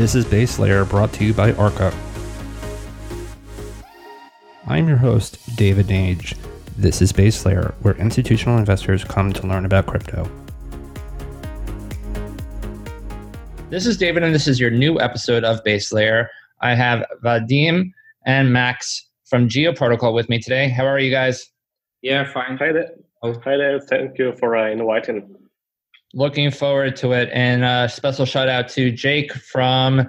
This is Base Layer brought to you by Arca. I'm your host, David Nage. This is Base Layer, where institutional investors come to learn about crypto. This is David, and this is your new episode of Base Layer. I have Vadim and Max from Geo Protocol with me today. How are you guys? Yeah, fine. Hi there. Hi there. Thank you for uh, inviting looking forward to it. And a uh, special shout out to Jake from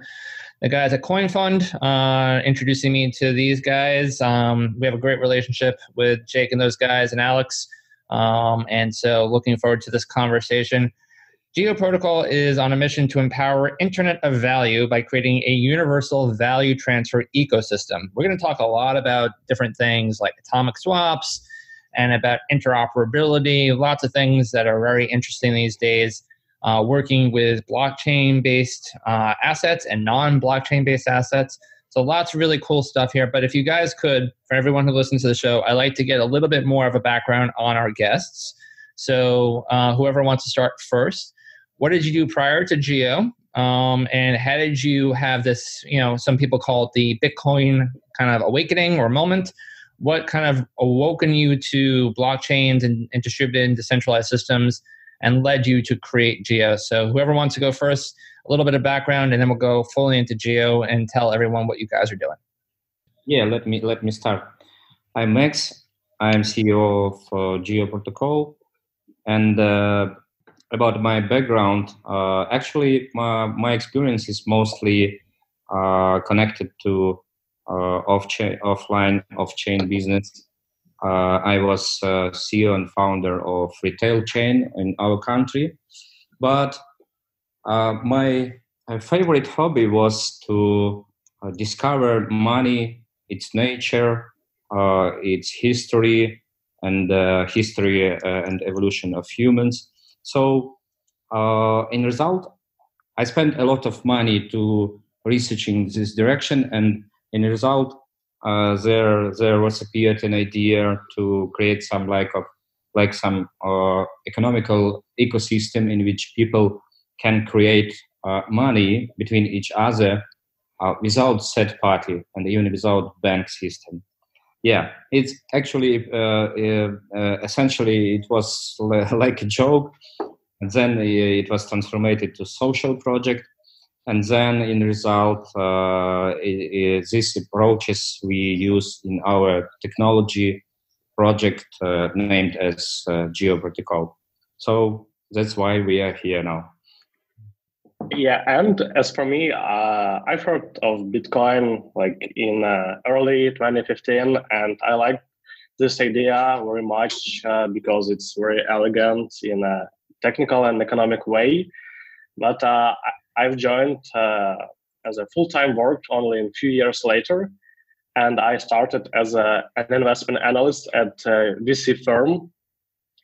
the guys at CoinFund, uh, introducing me to these guys. Um, we have a great relationship with Jake and those guys and Alex. Um, and so looking forward to this conversation. Geo Protocol is on a mission to empower Internet of Value by creating a universal value transfer ecosystem. We're going to talk a lot about different things like atomic swaps, and about interoperability, lots of things that are very interesting these days. Uh, working with blockchain based uh, assets and non blockchain based assets. So lots of really cool stuff here. But if you guys could, for everyone who listens to the show, I like to get a little bit more of a background on our guests. So uh, whoever wants to start first, what did you do prior to Geo? Um, and how did you have this, you know, some people call it the Bitcoin kind of awakening or moment what kind of awoken you to blockchains and, and distributed and decentralized systems and led you to create Geo? So whoever wants to go first, a little bit of background, and then we'll go fully into Geo and tell everyone what you guys are doing. Yeah, let me let me start. I'm Max. I'm CEO of uh, Geo Protocol, and uh, about my background, uh, actually, my, my experience is mostly uh, connected to off chain, offline off chain business. Uh, I was uh, CEO and founder of retail chain in our country, but my favorite hobby was to discover money, its nature, its history, and uh, history uh, and evolution of humans. So, uh, in result, I spent a lot of money to researching this direction, and in result, uh, there there was appeared an idea to create some like of like some uh, economical ecosystem in which people can create uh, money between each other uh, without third party and even without bank system. Yeah, it's actually uh, uh, essentially it was like a joke, and then it was transformed to social project and then in result uh, these approaches we use in our technology project uh, named as uh, geoprotocol so that's why we are here now. Yeah and as for me uh, i've heard of bitcoin like in uh, early 2015 and i like this idea very much uh, because it's very elegant in a technical and economic way. But uh, I've joined uh, as a full-time work only a few years later, and I started as a, an investment analyst at a VC firm.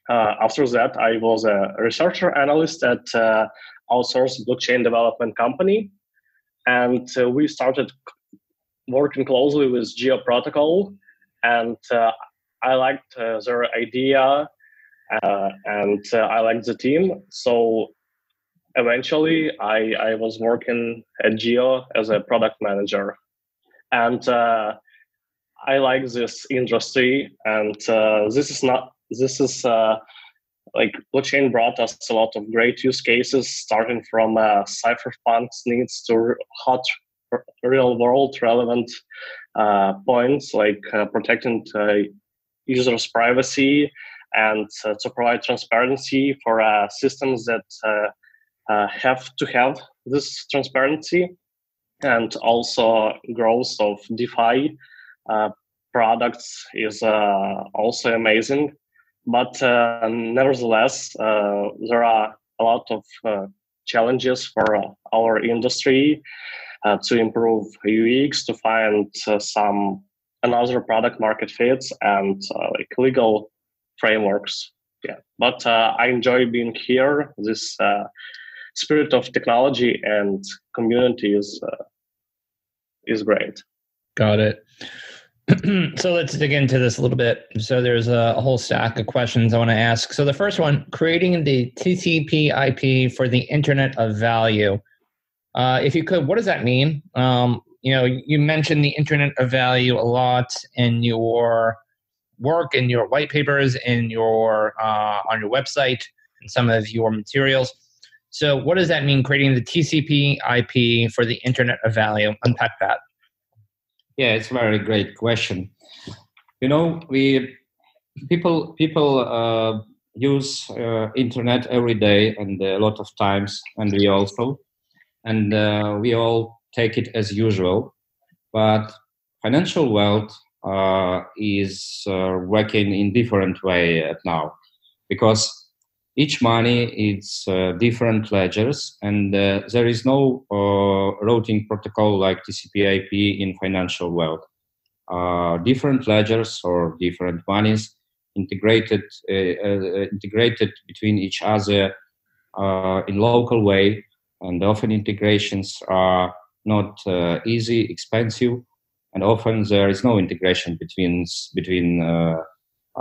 Uh, after that, I was a researcher analyst at uh, outsourced blockchain development company, and uh, we started working closely with Geo Protocol, and uh, I liked uh, their idea, uh, and I liked the team. So eventually I, I was working at Geo as a product manager. And uh, I like this industry. And uh, this is not, this is uh, like blockchain brought us a lot of great use cases, starting from uh, cypherpunks needs to hot real world relevant uh, points like uh, protecting users' privacy and to provide transparency for systems that uh, have to have this transparency and also growth of DeFi uh, products is uh, also amazing. But uh, nevertheless, uh, there are a lot of uh, challenges for our industry to improve UX, to find some another product market fits and like legal frameworks. Yeah, but I enjoy being here. This spirit of technology and community is uh, is great. Got it. so let's dig into this a little bit. So there's a, whole stack of questions I want to ask. So the first one, creating the TCP IP for the Internet of Value. Uh, if you could, what does that mean? Um, you know, you mentioned the Internet of Value a lot in your work, in your white papers, in your uh, on your website, and some of your materials. So, what does that mean? Creating the TCP IP for the Internet of Value. Unpack that. Yeah, it's a very great question. You know, we people people uh, use uh, internet every day and a lot of times, and we also, and uh, we all take it as usual. But financial wealth uh, is uh, working in different way now, because each money is uh, different ledgers, and uh, there is no uh, routing protocol like TCP/IP in financial wealth. different ledgers or different monies integrated integrated between each other in local way, and often integrations are not easy, expensive, and often there is no integration between between uh,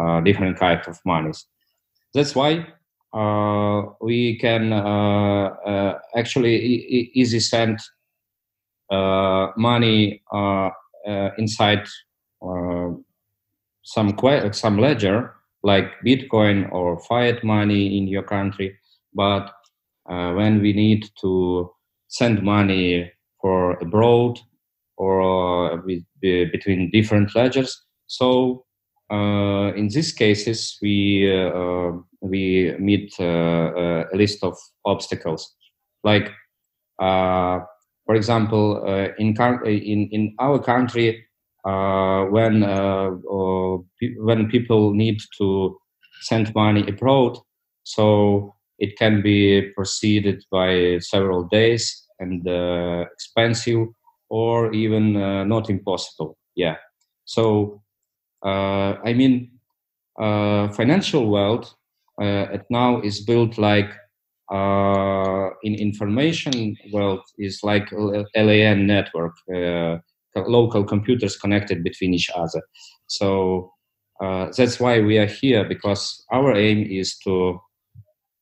uh, different kinds of monies. That's why uh, we can uh, uh, actually e- easy send money inside some que- some ledger like Bitcoin or fiat money in your country, but when we need to send money for abroad or uh, between different ledgers. So uh, in these cases, we uh, we meet a list of obstacles, like for example, in in in our country, when when people need to send money abroad, so it can be proceeded by several days and uh, expensive or even uh, not impossible. Yeah. So uh, i mean uh, financial wealth uh, at now is built like uh, in information world is like lan network local computers connected between each other. So that's why we are here because our aim is to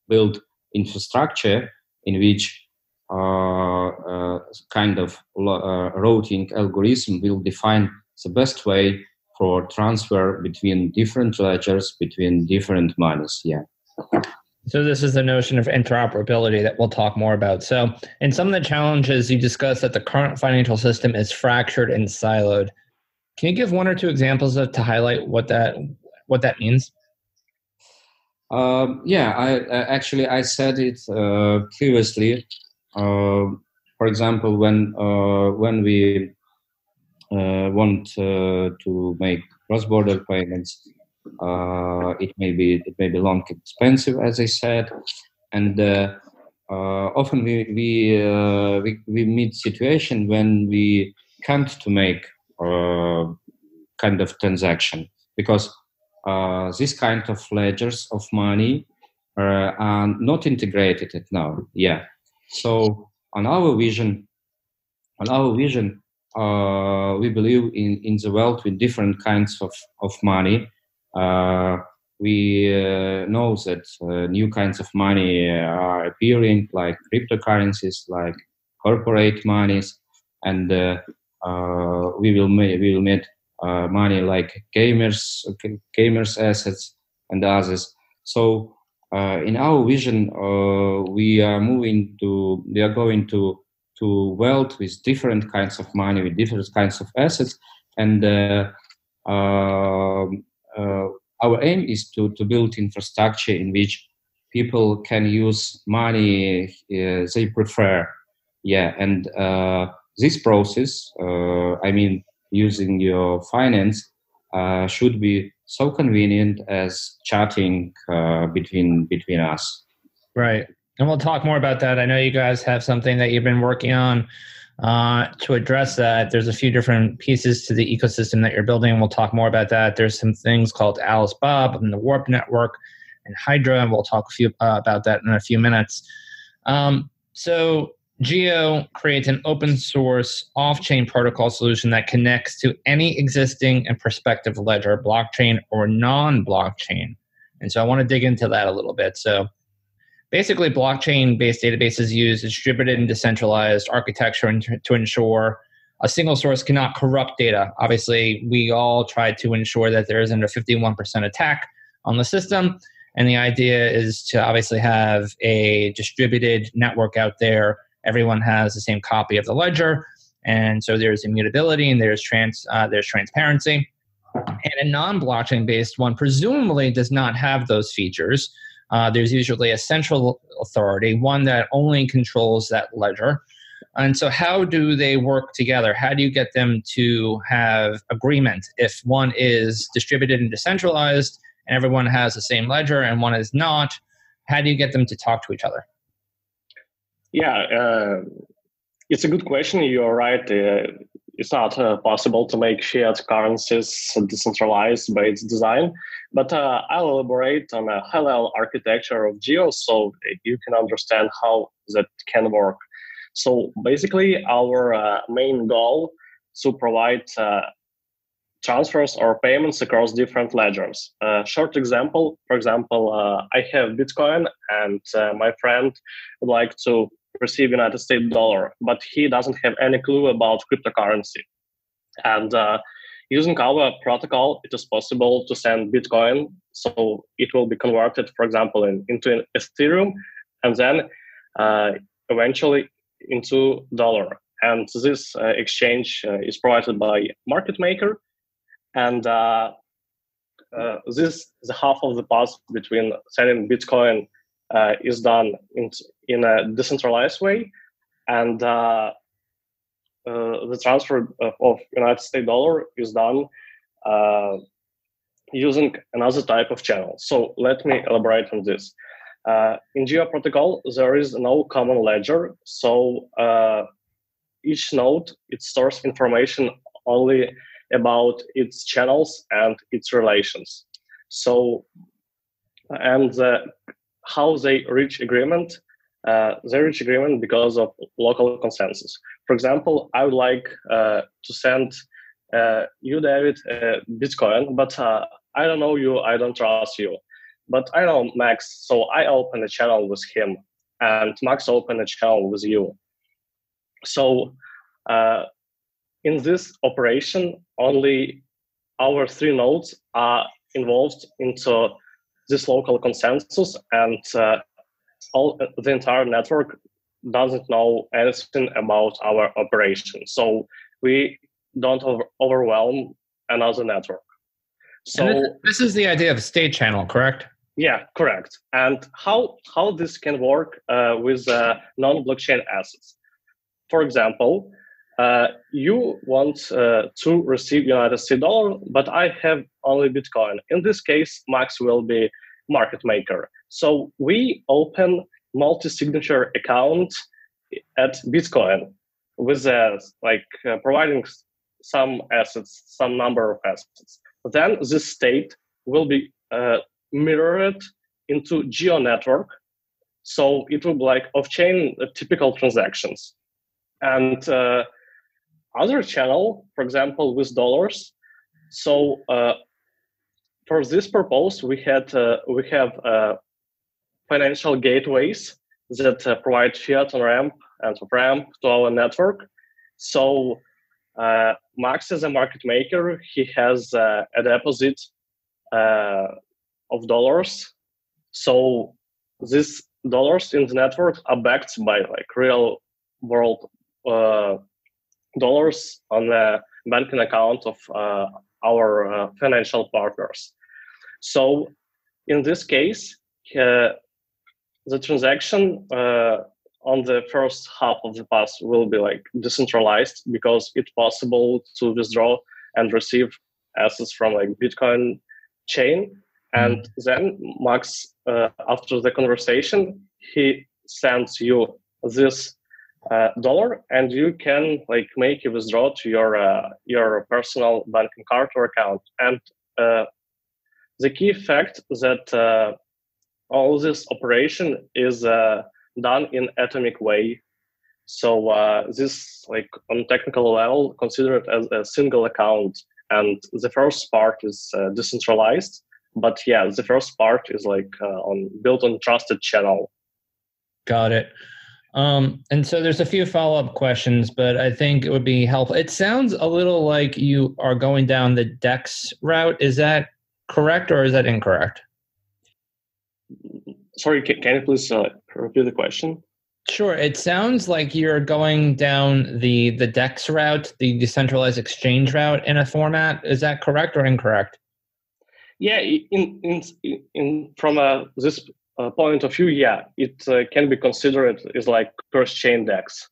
build infrastructure in which uh, uh, kind of uh, routing algorithm will define the best way for transfer between different ledgers between different monies yeah so this is the notion of interoperability that we'll talk more about. So, in some of the challenges you discussed that the current financial system is fractured and siloed. Can you give one or two examples of, to highlight what that what that means? Uh, yeah, I uh, actually I said it uh, previously. Uh, for example, when uh, when we Uh, want uh, to make cross-border payments, uh, it may be it may be long expensive, as I said, and often we we, we we meet situation when we can't to make kind of transaction because uh, this kind of ledgers of money uh, are not integrated now. Yeah, so on our vision, on our vision, uh, we believe in, in the world with different kinds of, of money. Uh, we uh, know that uh, new kinds of money are appearing, like cryptocurrencies, like corporate monies, and uh, uh, we will make we will make money like gamers, gamers assets, and others. So in our vision, we are moving to, we are going to to wealth with different kinds of money, with different kinds of assets, and uh, um, uh, our aim is to to build infrastructure in which people can use money uh, they prefer. Yeah, and uh, this process, I mean, using your finance, should be so convenient as chatting uh, between between us. Right, and we'll talk more about that. I know you guys have something that you've been working on uh, to address that. There's a few different pieces to the ecosystem that you're building, and we'll talk more about that. There's some things called Alice Bob and the Warp Network and Hydra, and we'll talk a few uh, about that in a few minutes. Um, so Geo creates an open source off chain protocol solution that connects to any existing and prospective ledger, blockchain or non blockchain. And so I want to dig into that a little bit. So basically blockchain based databases use distributed and decentralized architecture to ensure a single source cannot corrupt data. Obviously, we all try to ensure that there isn't a 51% attack on the system. And the idea is to obviously have a distributed network out there. Everyone has the same copy of the ledger. And so there's immutability and there's trans uh, there's transparency. And a non-blockchain based one presumably does not have those features. Uh, there's usually a central authority, one that only controls that ledger. And so, how do they work together? How do you get them to have agreement if one is distributed and decentralized and everyone has the same ledger and one is not? How do you get them to talk to each other? Yeah, uh, it's a good question. You're right. Uh, it's not uh, possible to make shared currencies decentralized by its design. But uh, I'll elaborate on a high level architecture of Geo so you can understand how that can work. So basically, our uh, main goal to provide uh, transfers or payments across different ledgers. A short example, for example, uh, I have Bitcoin and uh, my friend would like to receive United States dollar, but he doesn't have any clue about cryptocurrency. And uh, using our protocol, it is possible to send Bitcoin, so it will be converted, for example, in, into Ethereum, and then uh, eventually into dollar. And this uh, exchange uh, is provided by market maker, and uh, uh, this the half of the path between sending Bitcoin uh, is done in in a decentralized way, and uh, uh, the transfer of, of, United States dollar is done uh, using another type of channel. So let me elaborate on this. Uh, in Geo protocol, there is no common ledger, so uh, each node it stores information only about its channels and its relations. So, and how they reach agreement uh, they reach agreement because of local consensus. For example, I would like uh, to send uh, you, David, Bitcoin, but uh, I don't know you, I don't trust you. But I know Max, so I open a channel with him, and Max open a channel with you. So uh, in this operation, only our three nodes are involved into this local consensus, and uh, all the entire network doesn't know anything about our operation. So we don't over- overwhelm another network. So this, this is the idea of state channel, correct? Yeah, correct. And how how this can work uh, with uh, non-blockchain assets? For example, uh, you want uh, to receive United States dollar, but I have only Bitcoin. In this case, Max will be market maker. So we open multi-signature account at Bitcoin with uh, like uh, providing some assets, some number of assets. Then this state will be uh, mirrored into Geo network. So it will be like off-chain uh, typical transactions. And uh, other channel, for example, with dollars. So for this purpose, we had we have financial gateways that uh, provide fiat on ramp and off ramp to our network. So uh, Max is a market maker. He has uh, a deposit uh, of dollars. So these dollars in the network are backed by like real world uh, dollars on the banking account of uh, our financial partners. So in this case, the transaction uh, on the first half of the path will be like decentralized because it's possible to withdraw and receive assets from like Bitcoin chain. And mm. then Max, uh, after the conversation, he sends you this uh, dollar, and you can like make a withdrawal to your uh, your personal banking card or account. And uh, the key fact that uh, all this operation is uh, done in atomic way. So uh, this, like on technical level, considered as a single account, and the first part is uh, decentralized. But yeah, the first part is like uh, on built on trusted channel. Got it. Um, and so there's a few follow up questions, but I think it would be helpful. It sounds a little like you are going down the DEX route. Is that correct or is that incorrect? Sorry, can, can you please uh, repeat the question? Sure. It sounds like you're going down the the DEX route, the decentralized exchange route in a format. Is that correct or incorrect? Yeah, in in, in from a, this uh, point of view, yeah, it uh, can be considered as like cross chain DEX.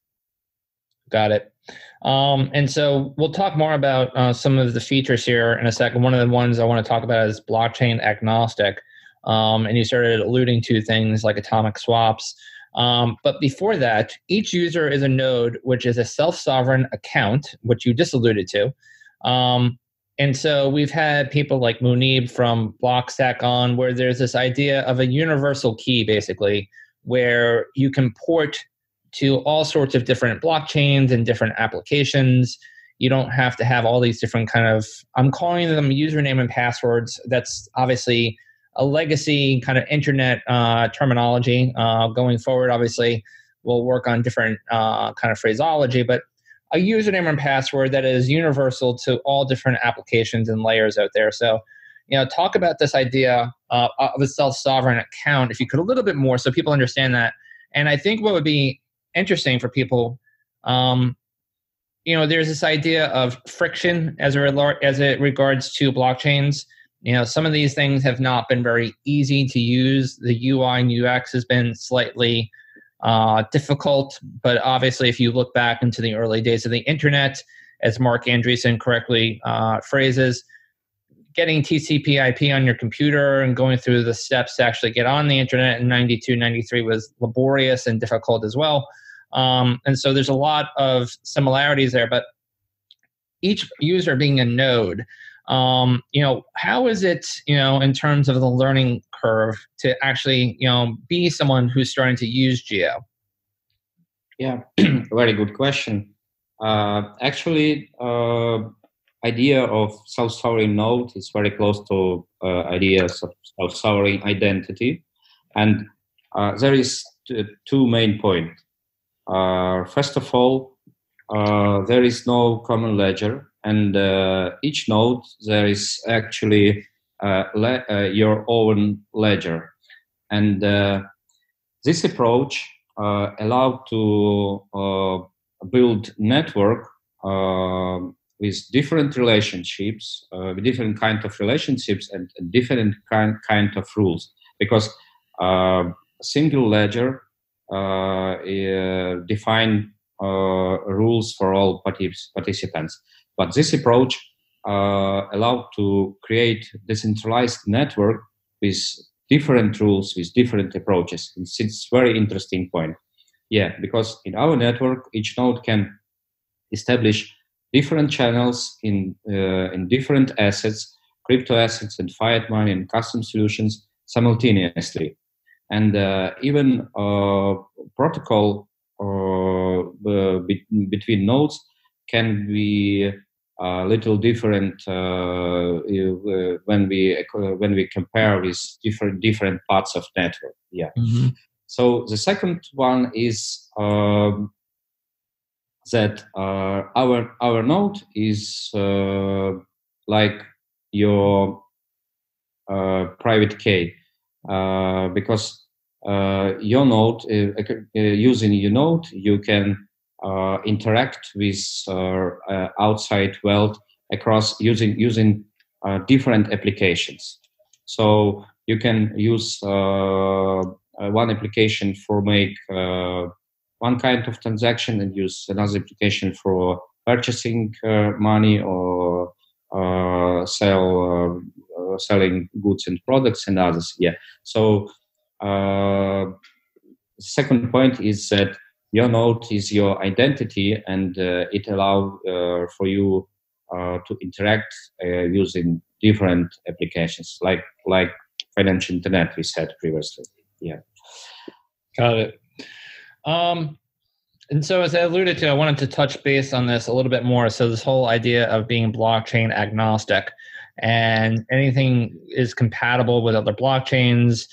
Got it. Um, and so we'll talk more about uh, some of the features here in a second. One of the ones I want to talk about is blockchain agnostic. Um, and you started alluding to things like atomic swaps. Um, but before that, each user is a node, which is a self sovereign account, which you just alluded to. Um, and so we've had people like Muneeb from Blockstack on, where there's this idea of a universal key, basically, where you can port to all sorts of different blockchains and different applications. You don't have to have all these different kind of, I'm calling them username and passwords. That's obviously a legacy kind of internet uh, terminology. Uh, going forward, obviously, we'll work on different uh, kind of phraseology, but a username and password that is universal to all different applications and layers out there. So, you know, talk about this idea uh, of a self-sovereign account, if you could, a little bit more, so people understand that. And I think what would be interesting for people, um, you know, there's this idea of friction as it as it regards to blockchains. You know, some of these things have not been very easy to use. The UI and UX has been slightly uh, difficult. But obviously, if you look back into the early days of the internet, as Marc Andreessen correctly uh, phrases, getting TCP IP on your computer and going through the steps to actually get on the internet in 92, 93 was laborious and difficult as well. Um, and so there's a lot of similarities there, but each user being a node, um, you know, how is it, you know, in terms of the learning curve to actually, you know, be someone who's starting to use Geo? Yeah, very good question. Uh, actually, uh, idea of self-sovereign node is very close to uh, ideas of self-sovereign identity, and uh, there is t- two main points. Uh, first of all, uh, there is no common ledger and uh, each node there is actually uh, le- uh, your own ledger and this approach allowed to build network with different relationships, uh, with different kind of relationships and, and different kind, kind of rules. Because uh, single ledger uh, define rules for all participants. But this approach uh, allowed to create decentralized network with different rules, with different approaches. It's, it's very interesting point. Yeah, because in our network, each node can establish different channels in uh, in different assets, crypto assets and fiat money and custom solutions simultaneously. And uh, even uh, protocol uh, be- between nodes can be a little different uh, uh, when we uh, when we compare with different different parts of network. Yeah. Mm-hmm. So the second one is um, that uh, our our node is uh, like your uh, private key because your node using your node you can Uh, interact with uh, uh, outside world across using using uh, different applications. So you can use uh, one application for make one kind of transaction and use another application for purchasing money or sell selling goods and products and others. Yeah. So uh, second point is that your node is your identity and uh, it allows uh, for you uh, to interact uh, using different applications like like financial internet we said previously. Yeah. Got it. Um, and so as i alluded to i wanted to touch base on this a little bit more. So this whole idea of being blockchain agnostic and anything is compatible with other blockchains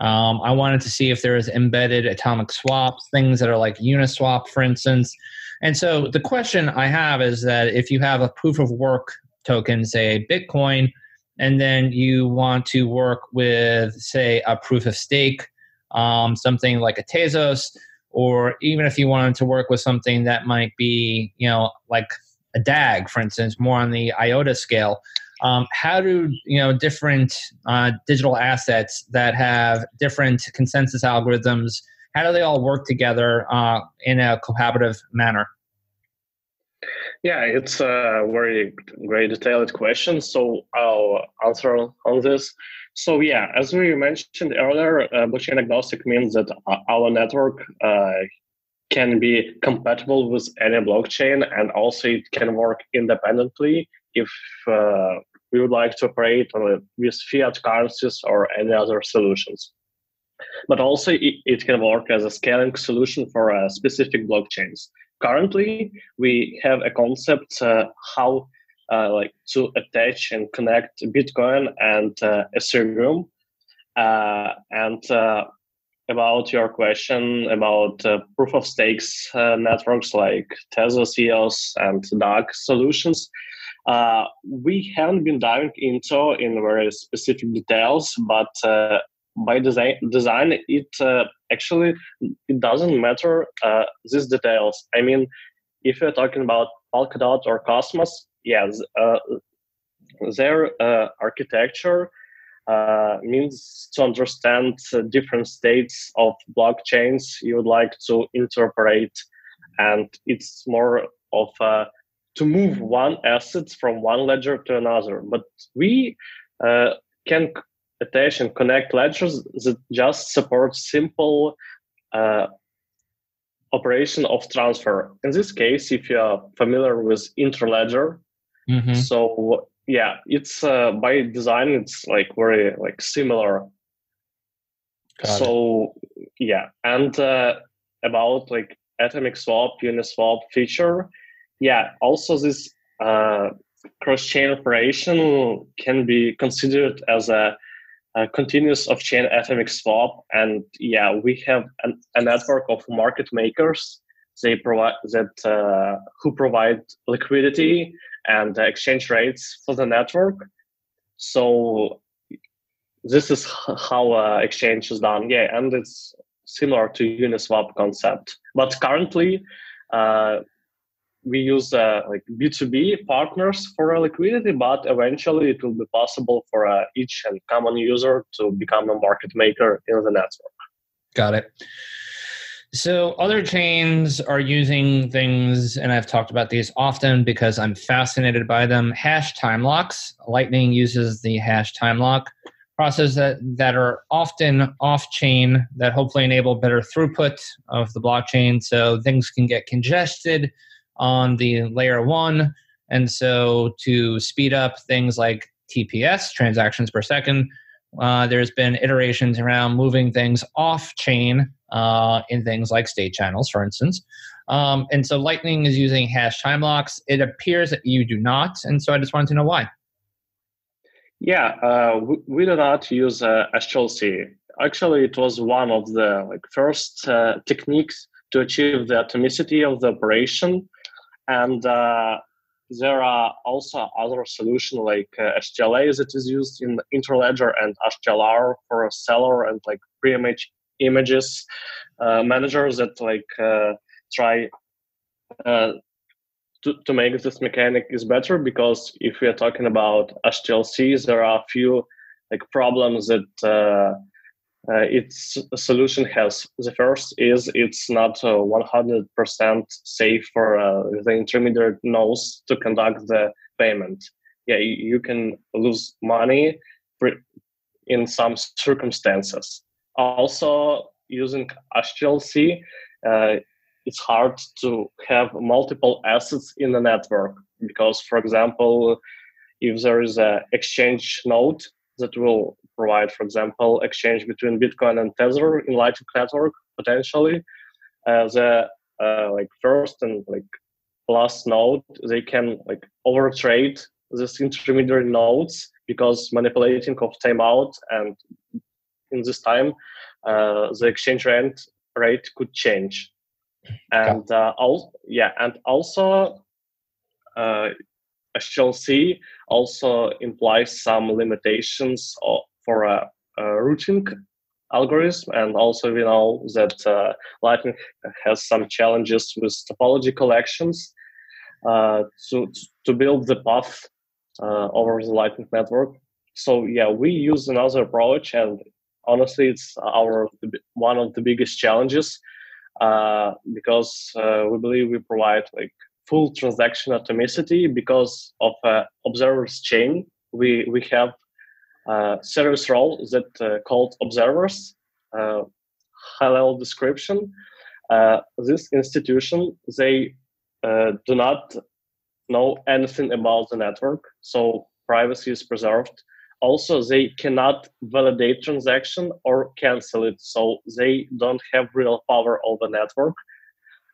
Um, I wanted to see if there is embedded atomic swaps, things that are like Uniswap, for instance. And so the question I have is that if you have a proof of work token, say Bitcoin, and then you want to work with, say, a proof of stake, um, something like a Tezos, or even if you wanted to work with something that might be, you know, like a DAG, for instance, more on the IOTA scale. Um, how do you know different uh, digital assets that have different consensus algorithms? How do they all work together uh, in a cohabitive manner? Yeah, it's a very great detailed question. So I'll answer on this. So yeah, as we mentioned earlier, uh, blockchain agnostic means that our network uh, can be compatible with any blockchain, and also it can work independently if uh, we would like to operate with fiat currencies or any other solutions. But also it, it can work as a scaling solution for uh, specific blockchains. Currently, we have a concept uh, how uh, like to attach and connect Bitcoin and uh, Ethereum. And about your question about proof of stakes networks like Tezos, EOS, and DAG solutions, uh, we haven't been diving into in very specific details, but uh, by design, design it uh, actually it doesn't matter uh, these details. I mean, if you're talking about Polkadot or Cosmos, yes, uh, their uh, architecture means to understand different states of blockchains you would like to interpret, and it's more of a to move one asset from one ledger to another. But we uh, can attach and connect ledgers that just support simple uh, operation of transfer. In this case, if you are familiar with interledger, mm-hmm. so yeah, it's uh, by design it's like very like similar. Got so it. yeah, and uh, about like atomic swap, uniswap feature, yeah, also this uh, cross-chain operation can be considered as a, a continuous off-chain atomic swap. And yeah, we have an, a network of market makers. They provide that uh, who provide liquidity and exchange rates for the network. So this is how uh, exchange is done. Yeah, and it's similar to Uniswap concept. But currently, uh, we use uh, like B2B partners for liquidity, but eventually it will be possible for uh, each and common user to become a market maker in the network. Got it. So other chains are using things, and I've talked about these often because I'm fascinated by them. Hash time locks. Lightning uses the hash time lock process that, that are often off chain that hopefully enable better throughput of the blockchain so things can get congested on the layer one. And so to speed up things like TPS, transactions per second, uh, there's been iterations around moving things off chain uh, in things like state channels, for instance. Um, and so Lightning is using hash time locks. It appears that you do not. And so I just wanted to know why. Yeah, uh, we, we, do not use uh, HTLC. Actually, it was one of the like first uh, techniques to achieve the atomicity of the operation and uh, there are also other solutions like uh, HTLA that is used in Interledger and HTLR for a seller and like pre-image images uh, managers that like uh, try uh, to, to make this mechanic is better because if we are talking about HTLCs, there are a few like problems that uh, uh, its solution has. The first is it's not uh, 100% safe for uh, the intermediate nodes to conduct the payment. Yeah, you can lose money in some circumstances. Also, using HTLC, uh, it's hard to have multiple assets in the network because, for example, if there is an exchange node that will provide, for example, exchange between Bitcoin and Tether in Lightning Network potentially. Uh, the uh, like first and like last node, they can like overtrade these intermediary nodes because manipulating of timeout and in this time, uh, the exchange rate rate could change, and uh, also yeah, and also uh, as you'll see, also implies some limitations for a, a, routing algorithm, and also we know that uh, Lightning has some challenges with topology collections uh, to to build the path uh, over the Lightning network. So yeah, we use another approach, and honestly, it's our one of the biggest challenges uh, because uh, we believe we provide like full transaction atomicity because of uh, observers chain. We we have uh, service role that uh, called observers. Uh, high level description. This institution they do not know anything about the network, so privacy is preserved. Also, they cannot validate transaction or cancel it, so they don't have real power over network.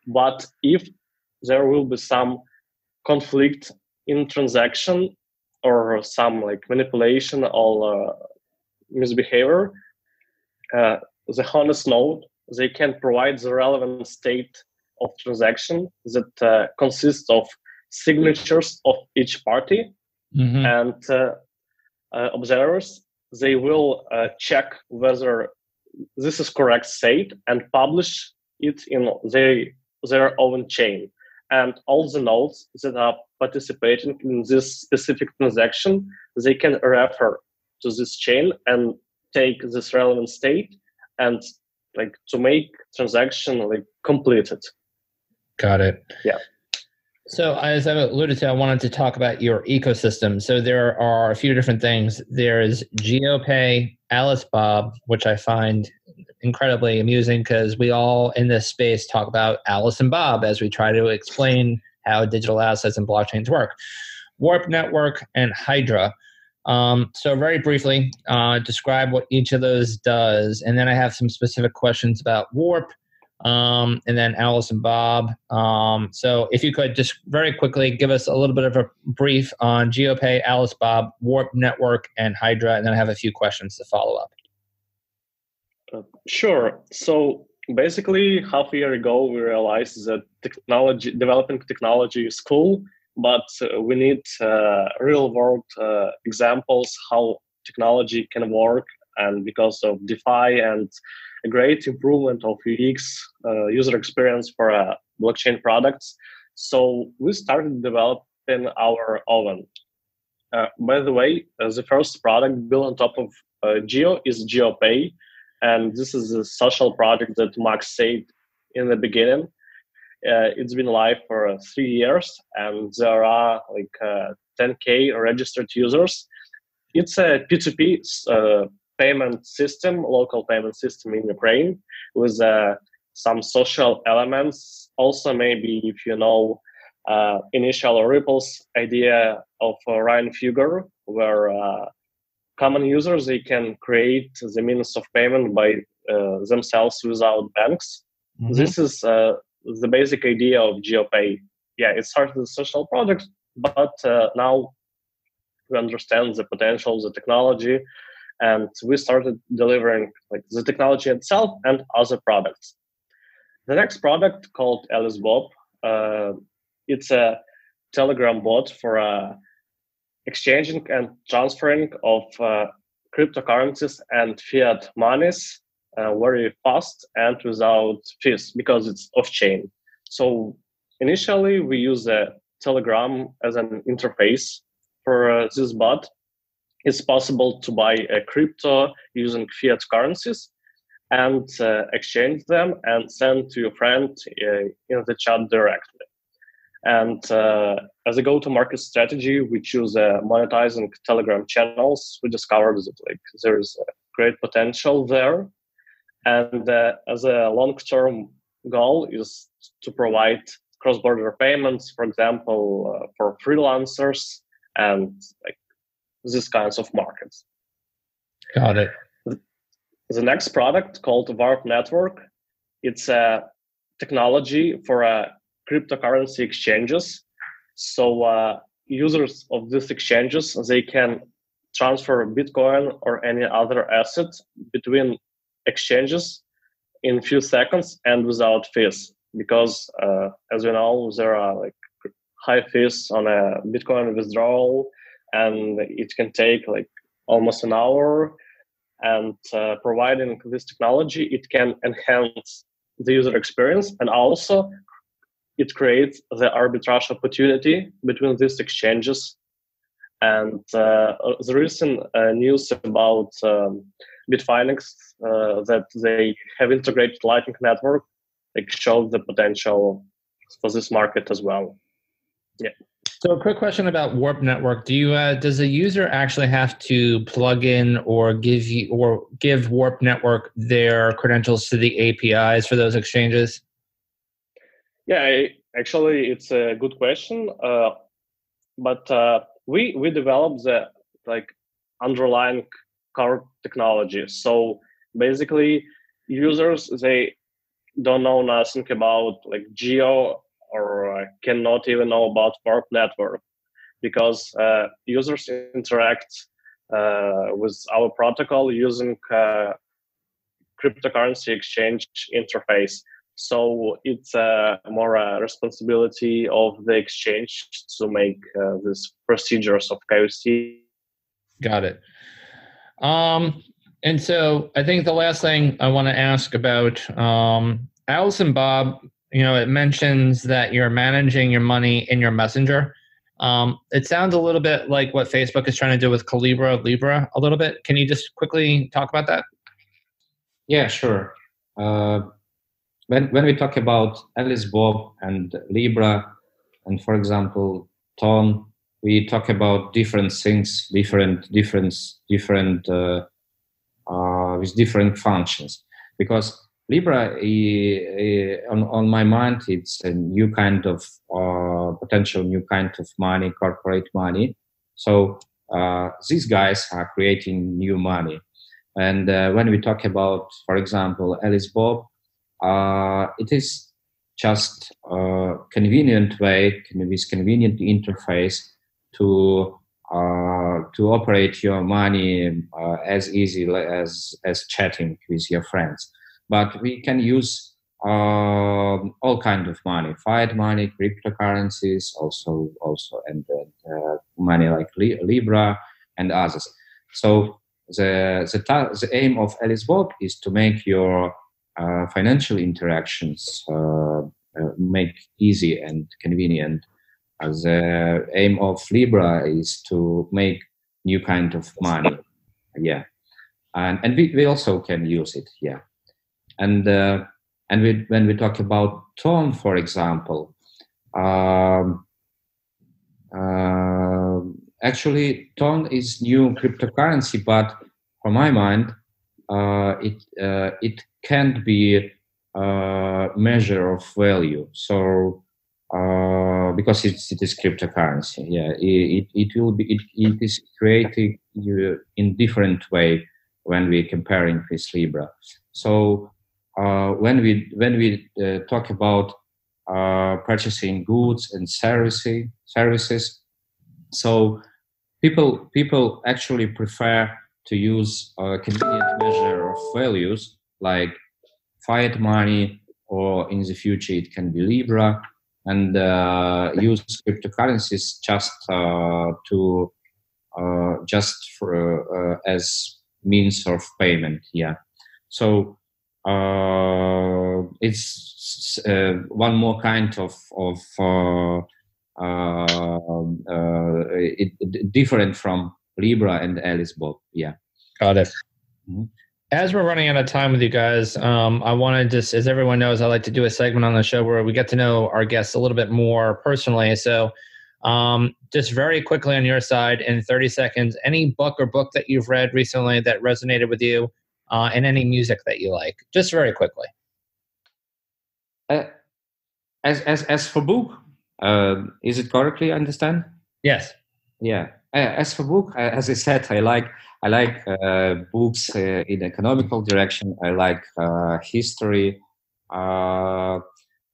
But if there will be some conflict in transaction or some like manipulation or uh, misbehavior, uh, the honest node they can provide the relevant state of transaction that uh, consists of signatures of each party mm-hmm. and uh, uh, observers they will uh, check whether this is correct state and publish it in their their own chain and all the nodes that are participating in this specific transaction, they can refer to this chain and take this relevant state and like to make transaction like completed. Got it. Yeah. So as I alluded to, I wanted to talk about your ecosystem. So there are a few different things. There is GeoPay, Alice Bob, which I find incredibly amusing because we all in this space talk about Alice and Bob as we try to explain how digital assets and blockchains work. Warp Network and Hydra. Um, so, very briefly, uh, describe what each of those does, and then I have some specific questions about Warp, um, and then Alice and Bob. Um, so, if you could just very quickly give us a little bit of a brief on GeoPay, Alice Bob, Warp Network, and Hydra, and then I have a few questions to follow up. Uh, sure. So basically, half a year ago, we realized that technology, developing technology is cool, but uh, we need uh, real world uh, examples how technology can work. And because of DeFi and a great improvement of UX uh, user experience for uh, blockchain products, so we started developing our own. by the way, the first product built on top of Geo is GeoPay and this is a social project that Max said in the beginning. Uh, it's been live for uh, three years, and there are like uh, 10k registered users. It's a P2P uh, payment system, local payment system in Ukraine, with uh, some social elements. Also, maybe if you know uh, initial ripples idea of Ryan Fugger, where common users they can create the means of payment by uh, themselves without banks. Mm-hmm. This is uh, the basic idea of GeoPay. Yeah, it started as a social project, but uh, now we understand the potential, of the technology, and we started delivering like the technology itself and other products. The next product called Alice Bob, uh, it's a Telegram bot for a exchanging and transferring of uh, cryptocurrencies and fiat monies uh, very fast and without fees because it's off chain. So initially, we use a Telegram as an interface for uh, this bot. It's possible to buy a crypto using fiat currencies and uh, exchange them and send to your friend uh, in the chat directly. And uh, as a go-to-market strategy, we choose uh, monetizing Telegram channels. We discovered that like there's great potential there, and uh, as a long-term goal is to provide cross-border payments, for example, uh, for freelancers and like these kinds of markets. Got it. The next product called Warp Network, it's a technology for a cryptocurrency exchanges. So uh, users of these exchanges they can transfer Bitcoin or any other asset between exchanges in few seconds and without fees because uh, as you know there are like high fees on a bitcoin withdrawal and it can take like almost an hour and uh, providing this technology it can enhance the user experience and also it creates the arbitrage opportunity between these exchanges and uh, the recent uh, news about um, Bitfinex uh, that they have integrated Lightning Network like show the potential for this market as well. Yeah. So, a quick question about Warp Network: Do you uh, does a user actually have to plug in or give you or give Warp Network their credentials to the APIs for those exchanges? Yeah, actually, it's a good question. Uh, but uh, we we developed the like underlying core technology. So basically, users they don't know nothing about like geo or uh, cannot even know about warp network because uh, users interact uh, with our protocol using uh, cryptocurrency exchange interface so it's uh, more a responsibility of the exchange to make uh, these procedures of KYC. Got it. Um, and so I think the last thing I want to ask about um, Alice and Bob, you know, it mentions that you're managing your money in your messenger. Um, it sounds a little bit like what Facebook is trying to do with Calibra, Libra, a little bit. Can you just quickly talk about that? Yeah, sure. Uh, when, when we talk about Alice Bob and Libra, and for example, Ton, we talk about different things, different, different, different, uh, uh, with different functions. Because Libra, on, on my mind, it's a new kind of uh, potential new kind of money, corporate money. So uh, these guys are creating new money. And uh, when we talk about, for example, Alice Bob, uh, it is just a convenient way, with convenient interface to uh, to operate your money uh, as easy as as chatting with your friends. But we can use um, all kind of money, fiat money, cryptocurrencies, also also and uh, money like Libra and others. So the the, the aim of Alice Bob is to make your uh, financial interactions uh, uh, make easy and convenient. the aim of Libra is to make new kind of money. Yeah, and and we, we also can use it. Yeah, and and we, when we talk about Ton, for example, um, uh, actually Ton is new cryptocurrency, but for my mind, uh, it uh, it can't be a measure of value. So uh, because it's, it is cryptocurrency, yeah, it, it will be it, it is created in different way when we comparing with Libra. So uh, when we when we uh, talk about uh, purchasing goods and services services, so people people actually prefer to use a convenient measure of values like fiat money or in the future it can be libra and uh, use cryptocurrencies just uh, to uh, just for uh, as means of payment yeah. So uh, it's uh, one more kind of of it, it, different from Libra and Alice Bob. Yeah. Got it. Mm-hmm. As we're running out of time with you guys, um, I wanted just, as everyone knows, I like to do a segment on the show where we get to know our guests a little bit more personally. So, um, just very quickly on your side, in 30 seconds, any book or book that you've read recently that resonated with you, uh, and any music that you like, just very quickly. Uh, as as as for book, uh, is it correctly understand? Yes. Yeah. Uh, as for book, uh, as I said, I like I like uh, books in economical direction. I like history. I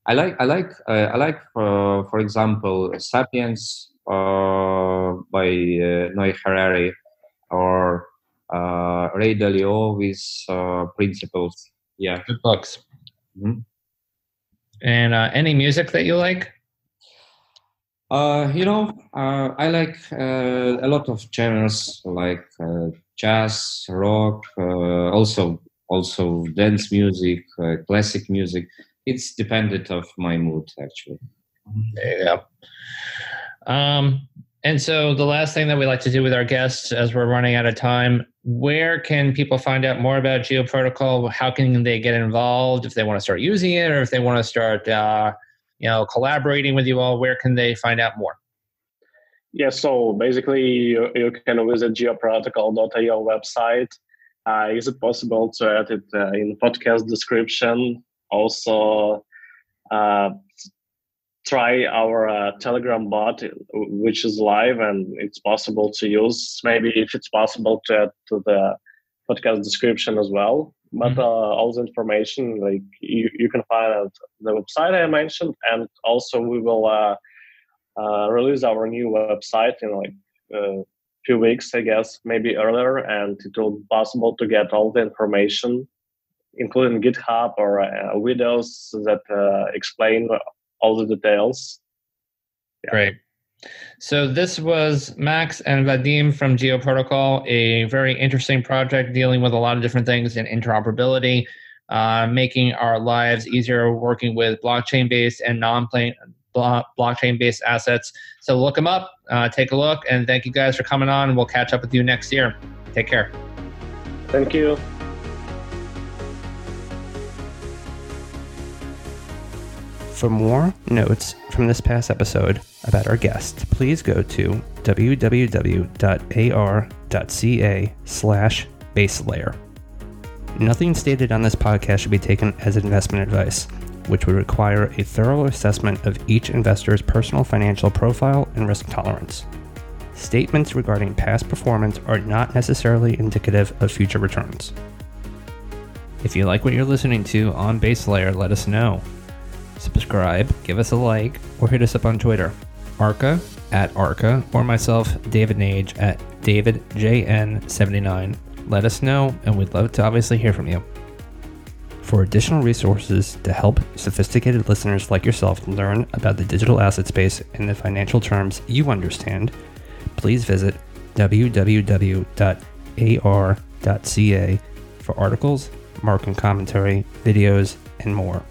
like I like I like for example *Sapiens* by Noah Harari. or uh, Ray Dalio with uh, Principles. Yeah, good books. Mhm. And uh, any music that you like? Uh, you know, uh, I like uh, a lot of genres like uh, jazz, rock, uh, also also dance music, uh, classic music. It's dependent of my mood actually. There you go. Um, and so the last thing that we like to do with our guests as we're running out of time, where can people find out more about Geo Protocol? How can they get involved if they want to start using it or if they want to start uh, you know, collaborating with you all, where can they find out more? Yeah, so basically you, you can visit geoprotocol.io website. Uh, is it possible to add it uh, in podcast description? Also, uh, try our uh, Telegram bot, which is live and it's possible to use. Maybe if it's possible to add to the podcast description as well. But Mhm. uh, all the information, like you, you can find at the website I mentioned, and also we will uh, uh, release our new website in like a few weeks, I guess, maybe earlier, and it will be possible to get all the information, including GitHub or uh, videos that uh, explain all the details. Yeah. Great. So this was Max and Vadim from Geo Protocol, a very interesting project dealing with a lot of different things in interoperability, uh, making our lives easier working with blockchain-based and non-blockchain-based assets. So look them up, uh, take a look, and thank you guys for coming on. We'll catch up with you next year. Take care. Thank you. For more notes from this past episode about our guest, please go to www.ar.ca slash base layer. Nothing stated on this podcast should be taken as investment advice, which would require a thorough assessment of each investor's personal financial profile and risk tolerance. Statements regarding past performance are not necessarily indicative of future returns. If you like what you're listening to on Base Layer, let us know subscribe, give us a like, or hit us up on Twitter. Arca at Arca, or myself, David Nage at DavidJN79. Let us know, and we'd love to obviously hear from you. For additional resources to help sophisticated listeners like yourself learn about the digital asset space in the financial terms you understand, please visit www.ar.ca for articles, market commentary, videos, and more.